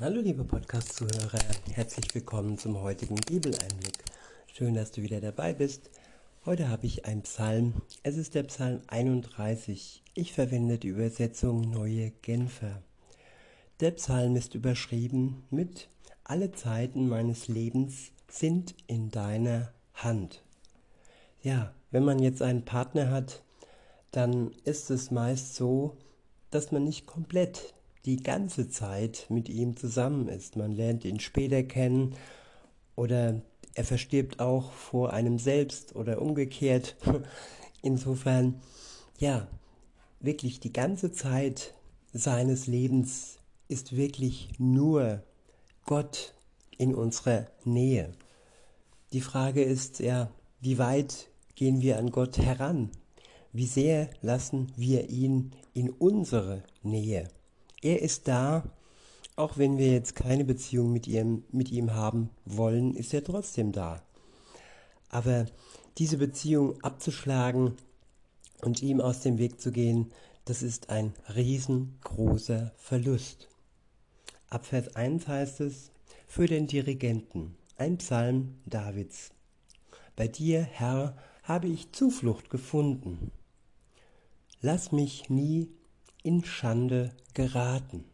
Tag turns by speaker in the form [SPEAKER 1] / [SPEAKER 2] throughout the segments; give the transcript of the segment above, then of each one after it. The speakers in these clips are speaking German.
[SPEAKER 1] Hallo liebe Podcast-Zuhörer, herzlich willkommen zum heutigen Bibeleinblick. Schön, dass du wieder dabei bist. Heute habe ich einen Psalm. Es ist der Psalm 31. Ich verwende die Übersetzung Neue Genfer. Der Psalm ist überschrieben mit Alle Zeiten meines Lebens sind in deiner Hand. Ja, wenn man jetzt einen Partner hat, dann ist es meist so, dass man nicht komplett die ganze Zeit mit ihm zusammen ist. Man lernt ihn später kennen oder er verstirbt auch vor einem selbst oder umgekehrt. Insofern, ja, wirklich die ganze Zeit seines Lebens ist wirklich nur Gott in unserer Nähe. Die Frage ist ja, wie weit gehen wir an Gott heran? Wie sehr lassen wir ihn in unsere Nähe? Er ist da, auch wenn wir jetzt keine Beziehung mit ihm, mit ihm haben wollen, ist er trotzdem da. Aber diese Beziehung abzuschlagen und ihm aus dem Weg zu gehen, das ist ein riesengroßer Verlust. Ab Vers 1 heißt es, für den Dirigenten, ein Psalm Davids. Bei dir, Herr, habe ich Zuflucht gefunden. Lass mich nie in Schande geraten.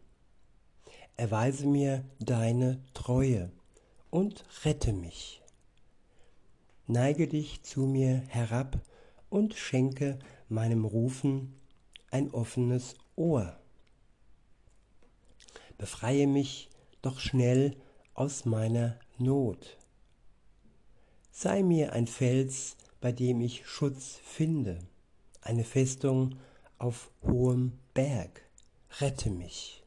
[SPEAKER 1] Erweise mir deine Treue und rette mich. Neige dich zu mir herab und schenke meinem Rufen ein offenes Ohr. Befreie mich doch schnell aus meiner Not. Sei mir ein Fels, bei dem ich Schutz finde, eine Festung auf hohem Berg, rette mich.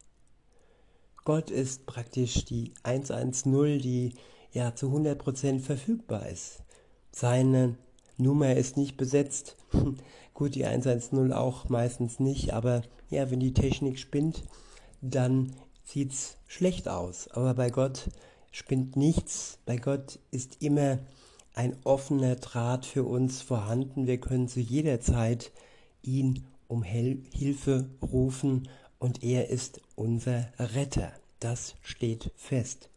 [SPEAKER 1] Gott ist praktisch die 110, die ja zu 100% verfügbar ist. Seine Nummer ist nicht besetzt. Gut, die 110 auch meistens nicht, aber ja, wenn die Technik spinnt, dann sieht's schlecht aus. Aber bei Gott spinnt nichts. Bei Gott ist immer ein offener Draht für uns vorhanden. Wir können zu jeder Zeit ihn um Hilfe rufen und er ist unser Retter. Das steht fest.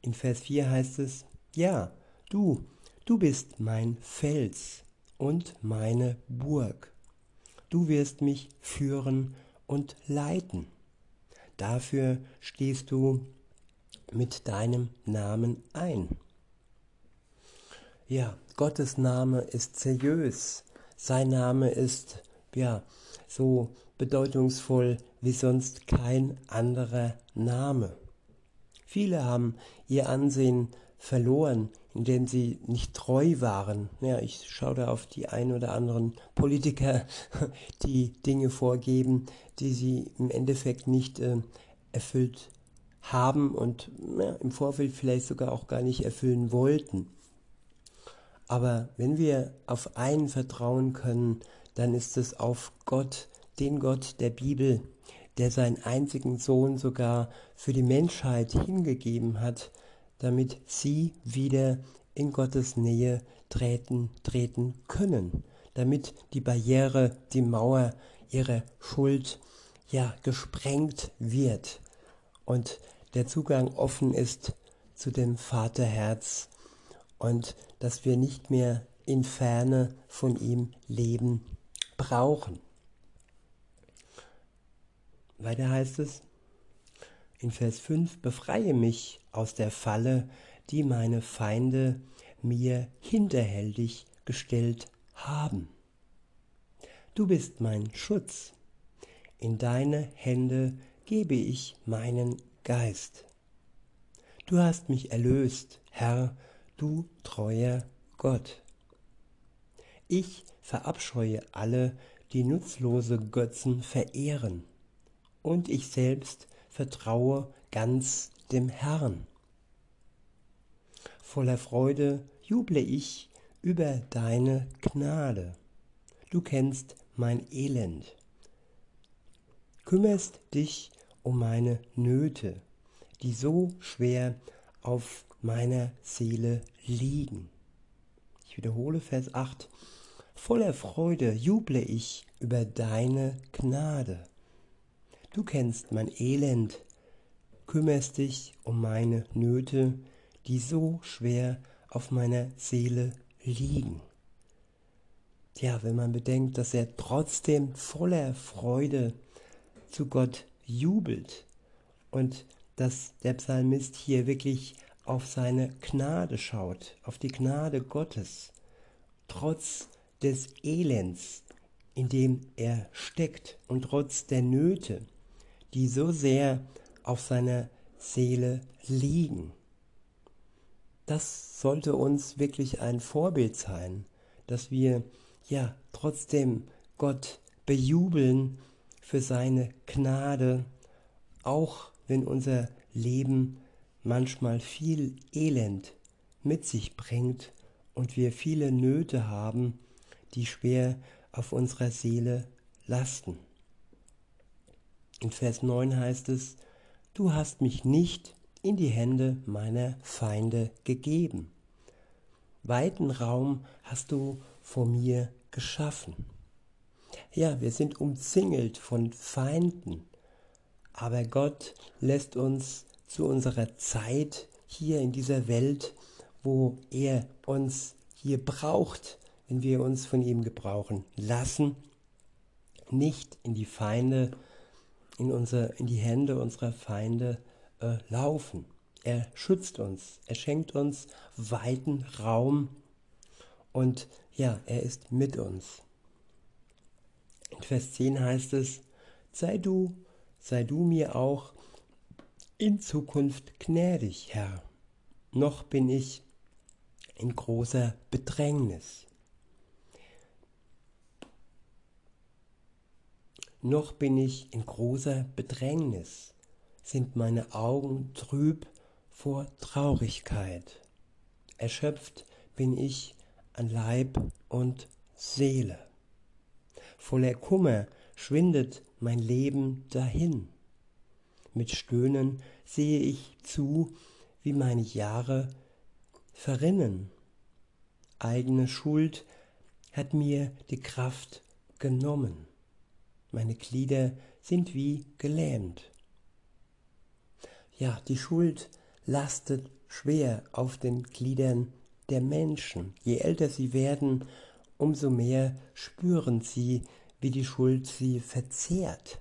[SPEAKER 1] In Vers 4 heißt es, ja, du, du bist mein Fels und meine Burg. Du wirst mich führen und leiten. Dafür stehst du mit deinem Namen ein. Ja, Gottes Name ist seriös. Sein Name ist ja, so bedeutungsvoll wie sonst kein anderer Name. Viele haben ihr Ansehen verloren, indem sie nicht treu waren. Ja, ich schaue da auf die ein oder anderen Politiker, die Dinge vorgeben, die sie im Endeffekt nicht äh, erfüllt haben und ja, im Vorfeld vielleicht sogar auch gar nicht erfüllen wollten. Aber wenn wir auf einen vertrauen können, dann ist es auf Gott, den Gott der Bibel, der seinen einzigen Sohn sogar für die Menschheit hingegeben hat, damit sie wieder in Gottes Nähe treten, treten können, damit die Barriere, die Mauer ihrer Schuld ja gesprengt wird und der Zugang offen ist zu dem Vaterherz und dass wir nicht mehr in Ferne von ihm leben brauchen. Weiter heißt es in Vers 5, befreie mich aus der Falle, die meine Feinde mir hinterhältig gestellt haben. Du bist mein Schutz. In deine Hände gebe ich meinen Geist. Du hast mich erlöst, Herr, du treuer Gott. Ich verabscheue alle, die nutzlose Götzen verehren, und ich selbst vertraue ganz dem Herrn. Voller Freude juble ich über deine Gnade. Du kennst mein Elend. Kümmerst dich um meine Nöte, die so schwer auf meiner Seele liegen. Ich wiederhole Vers 8. Voller Freude juble ich über deine Gnade. Du kennst mein Elend, kümmerst dich um meine Nöte, die so schwer auf meiner Seele liegen. Ja, wenn man bedenkt, dass er trotzdem voller Freude zu Gott jubelt und dass der Psalmist hier wirklich auf seine Gnade schaut, auf die Gnade Gottes, trotz des Elends, in dem er steckt und trotz der Nöte, die so sehr auf seiner Seele liegen. Das sollte uns wirklich ein Vorbild sein, dass wir ja trotzdem Gott bejubeln für seine Gnade, auch wenn unser Leben manchmal viel Elend mit sich bringt und wir viele Nöte haben, die schwer auf unserer Seele lasten. In Vers 9 heißt es, Du hast mich nicht in die Hände meiner Feinde gegeben. Weiten Raum hast du vor mir geschaffen. Ja, wir sind umzingelt von Feinden, aber Gott lässt uns zu unserer Zeit hier in dieser Welt, wo er uns hier braucht, wenn wir uns von ihm gebrauchen lassen, nicht in die Feinde, in, unser, in die Hände unserer Feinde äh, laufen. Er schützt uns, er schenkt uns weiten Raum und ja, er ist mit uns. In Vers 10 heißt es, sei du, sei du mir auch in Zukunft gnädig, Herr. Noch bin ich in großer Bedrängnis. Noch bin ich in großer Bedrängnis, sind meine Augen trüb vor Traurigkeit. Erschöpft bin ich an Leib und Seele. Voller Kummer schwindet mein Leben dahin. Mit Stöhnen sehe ich zu, wie meine Jahre verrinnen. Eigene Schuld hat mir die Kraft genommen meine Glieder sind wie gelähmt. Ja, die Schuld lastet schwer auf den Gliedern der Menschen. Je älter sie werden, umso mehr spüren sie, wie die Schuld sie verzehrt.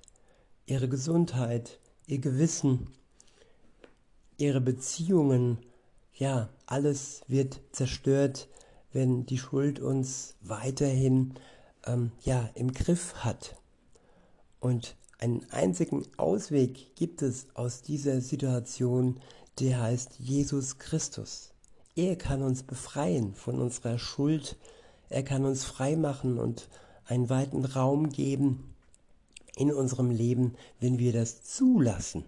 [SPEAKER 1] Ihre Gesundheit, ihr Gewissen, ihre Beziehungen, ja, alles wird zerstört, wenn die Schuld uns weiterhin ähm, ja, im Griff hat. Und einen einzigen Ausweg gibt es aus dieser Situation, der heißt Jesus Christus. Er kann uns befreien von unserer Schuld, er kann uns frei machen und einen weiten Raum geben in unserem Leben, wenn wir das zulassen,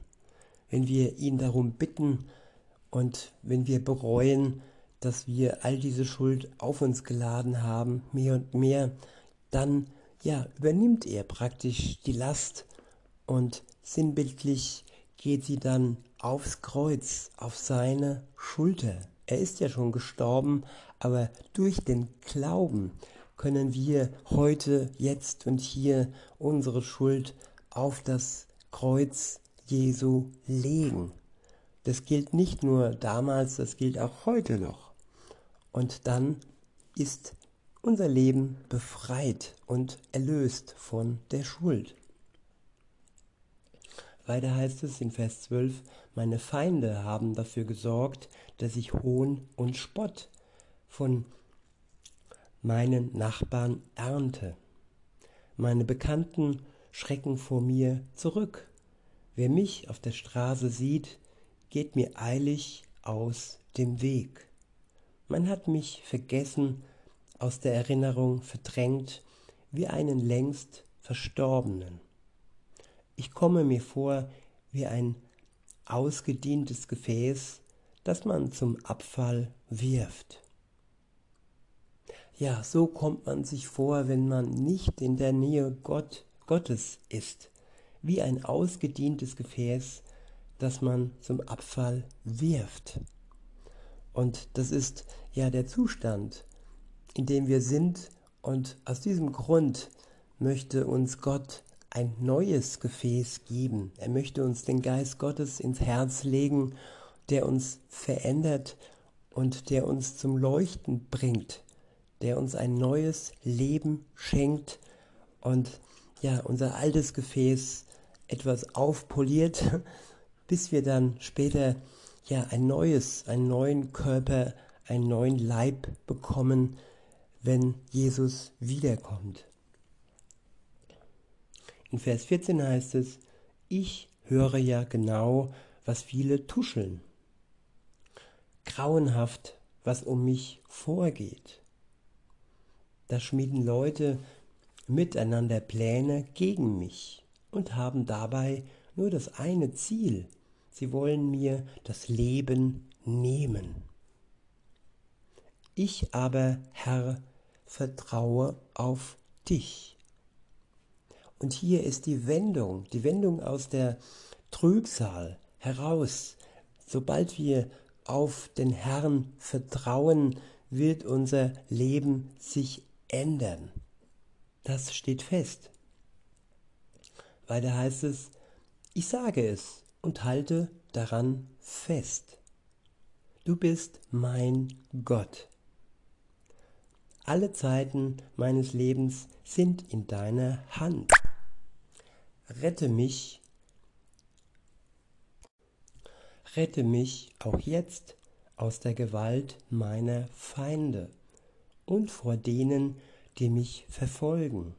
[SPEAKER 1] wenn wir ihn darum bitten und wenn wir bereuen, dass wir all diese Schuld auf uns geladen haben, mehr und mehr, dann ja, übernimmt er praktisch die Last und sinnbildlich geht sie dann aufs Kreuz, auf seine Schulter. Er ist ja schon gestorben, aber durch den Glauben können wir heute, jetzt und hier unsere Schuld auf das Kreuz Jesu legen. Das gilt nicht nur damals, das gilt auch heute noch. Und dann ist unser Leben befreit und erlöst von der Schuld. Weiter heißt es in Vers 12, meine Feinde haben dafür gesorgt, dass ich Hohn und Spott von meinen Nachbarn ernte. Meine Bekannten schrecken vor mir zurück. Wer mich auf der Straße sieht, geht mir eilig aus dem Weg. Man hat mich vergessen aus der Erinnerung verdrängt wie einen längst Verstorbenen. Ich komme mir vor wie ein ausgedientes Gefäß, das man zum Abfall wirft. Ja, so kommt man sich vor, wenn man nicht in der Nähe Gott, Gottes ist, wie ein ausgedientes Gefäß, das man zum Abfall wirft. Und das ist ja der Zustand, in dem wir sind und aus diesem Grund möchte uns Gott ein neues Gefäß geben. Er möchte uns den Geist Gottes ins Herz legen, der uns verändert und der uns zum Leuchten bringt, der uns ein neues Leben schenkt und ja, unser altes Gefäß etwas aufpoliert, bis wir dann später ja ein neues, einen neuen Körper, einen neuen Leib bekommen, wenn Jesus wiederkommt. In Vers 14 heißt es, ich höre ja genau, was viele tuscheln. Grauenhaft, was um mich vorgeht. Da schmieden Leute miteinander Pläne gegen mich und haben dabei nur das eine Ziel. Sie wollen mir das Leben nehmen. Ich aber, Herr, vertraue auf dich. Und hier ist die Wendung, die Wendung aus der Trübsal heraus. Sobald wir auf den Herrn vertrauen, wird unser Leben sich ändern. Das steht fest. Weiter heißt es, ich sage es und halte daran fest. Du bist mein Gott. Alle Zeiten meines Lebens sind in deiner Hand. Rette mich, rette mich auch jetzt aus der Gewalt meiner Feinde und vor denen, die mich verfolgen.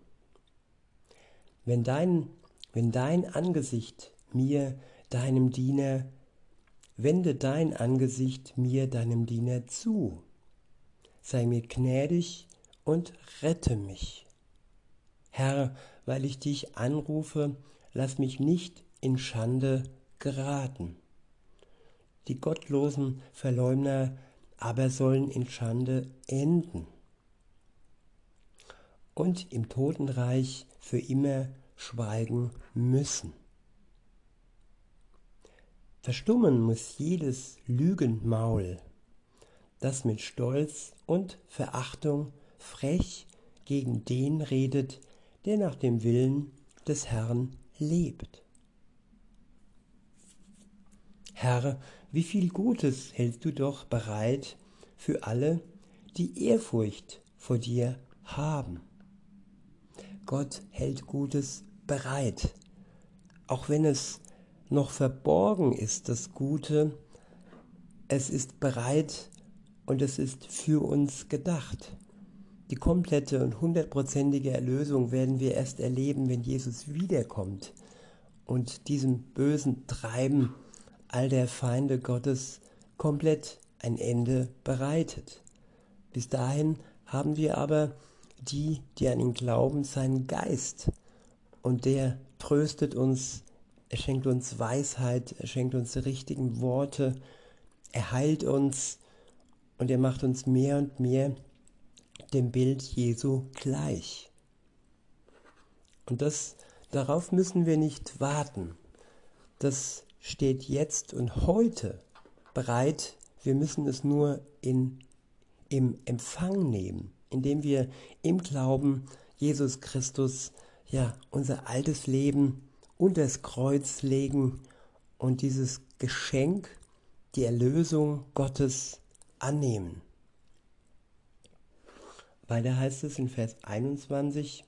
[SPEAKER 1] Wenn dein, wenn dein Angesicht mir, deinem Diener, wende dein Angesicht mir, deinem Diener zu. Sei mir gnädig und rette mich. Herr, weil ich dich anrufe, lass mich nicht in Schande geraten. Die gottlosen Verleumder aber sollen in Schande enden und im Totenreich für immer schweigen müssen. Verstummen muss jedes Lügenmaul, das mit Stolz und Verachtung frech gegen den redet, der nach dem Willen des Herrn lebt. Herr, wie viel Gutes hältst du doch bereit für alle, die Ehrfurcht vor dir haben. Gott hält Gutes bereit. Auch wenn es noch verborgen ist, das Gute, es ist bereit und es ist für uns gedacht. Die komplette und hundertprozentige Erlösung werden wir erst erleben, wenn Jesus wiederkommt und diesem bösen Treiben all der Feinde Gottes komplett ein Ende bereitet. Bis dahin haben wir aber die, die an ihn glauben, seinen Geist. Und der tröstet uns, er schenkt uns Weisheit, er schenkt uns die richtigen Worte, er heilt uns und er macht uns mehr und mehr dem Bild Jesu gleich. Und das, darauf müssen wir nicht warten. Das steht jetzt und heute bereit. Wir müssen es nur in, im Empfang nehmen indem wir im Glauben Jesus Christus ja unser altes Leben unter das Kreuz legen und dieses Geschenk, die Erlösung Gottes annehmen. Weiter heißt es in Vers 21,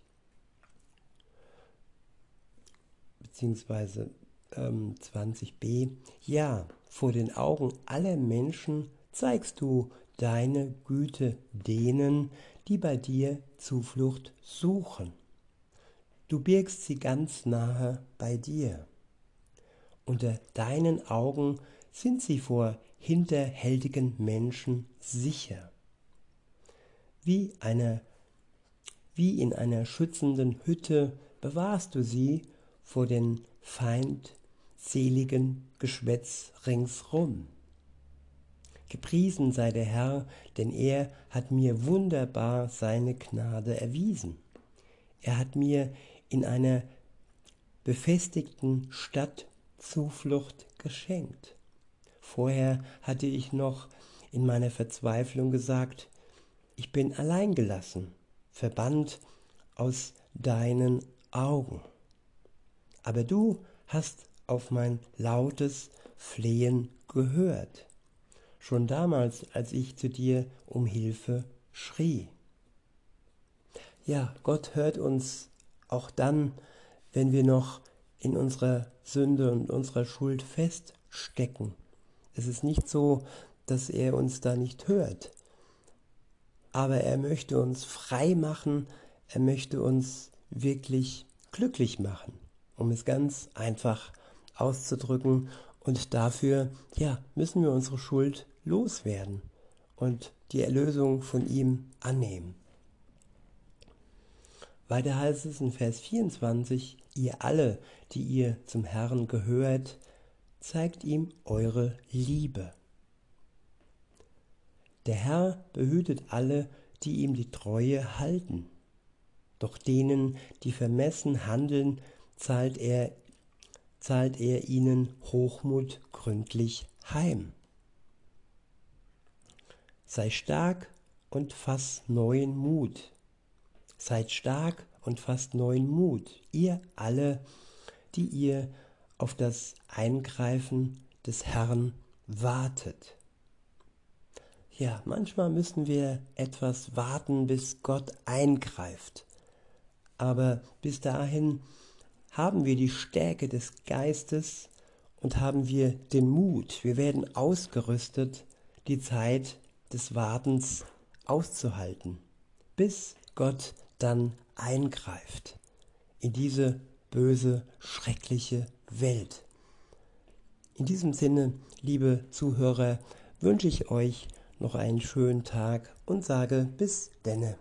[SPEAKER 1] beziehungsweise ähm, 20b, ja, vor den Augen aller Menschen zeigst du deine Güte denen, die bei dir Zuflucht suchen. Du birgst sie ganz nahe bei dir. Unter deinen Augen sind sie vor hinterhältigen Menschen sicher. Wie, eine, wie in einer schützenden Hütte bewahrst du sie vor den feindseligen Geschwätz ringsrum. Gepriesen sei der Herr, denn er hat mir wunderbar seine Gnade erwiesen. Er hat mir in einer befestigten Stadt Zuflucht geschenkt. Vorher hatte ich noch in meiner Verzweiflung gesagt, ich bin alleingelassen, verbannt aus deinen Augen. aber du hast auf mein lautes Flehen gehört, schon damals, als ich zu dir um Hilfe schrie. Ja, Gott hört uns auch dann, wenn wir noch in unserer Sünde und unserer Schuld feststecken. Es ist nicht so, dass er uns da nicht hört, aber er möchte uns frei machen, er möchte uns wirklich glücklich machen, um es ganz einfach auszudrücken. Und dafür, ja, müssen wir unsere Schuld loswerden und die Erlösung von ihm annehmen. Weiter heißt es in Vers 24, ihr alle, die ihr zum Herrn gehört, zeigt ihm eure Liebe. Der Herr behütet alle, die ihm die Treue halten. Doch denen, die vermessen handeln, zahlt er, zahlt er ihnen Hochmut gründlich heim. Sei stark und fass neuen Mut. Seid stark und fasst neuen Mut, ihr alle, die ihr auf das Eingreifen des Herrn wartet. Ja, manchmal müssen wir etwas warten, bis Gott eingreift. Aber bis dahin haben wir die Stärke des Geistes und haben wir den Mut. Wir werden ausgerüstet, die Zeit des Wartens auszuhalten, bis Gott dann eingreift in diese böse, schreckliche Welt. In diesem Sinne, liebe Zuhörer, wünsche ich euch noch einen schönen Tag und sage bis denne.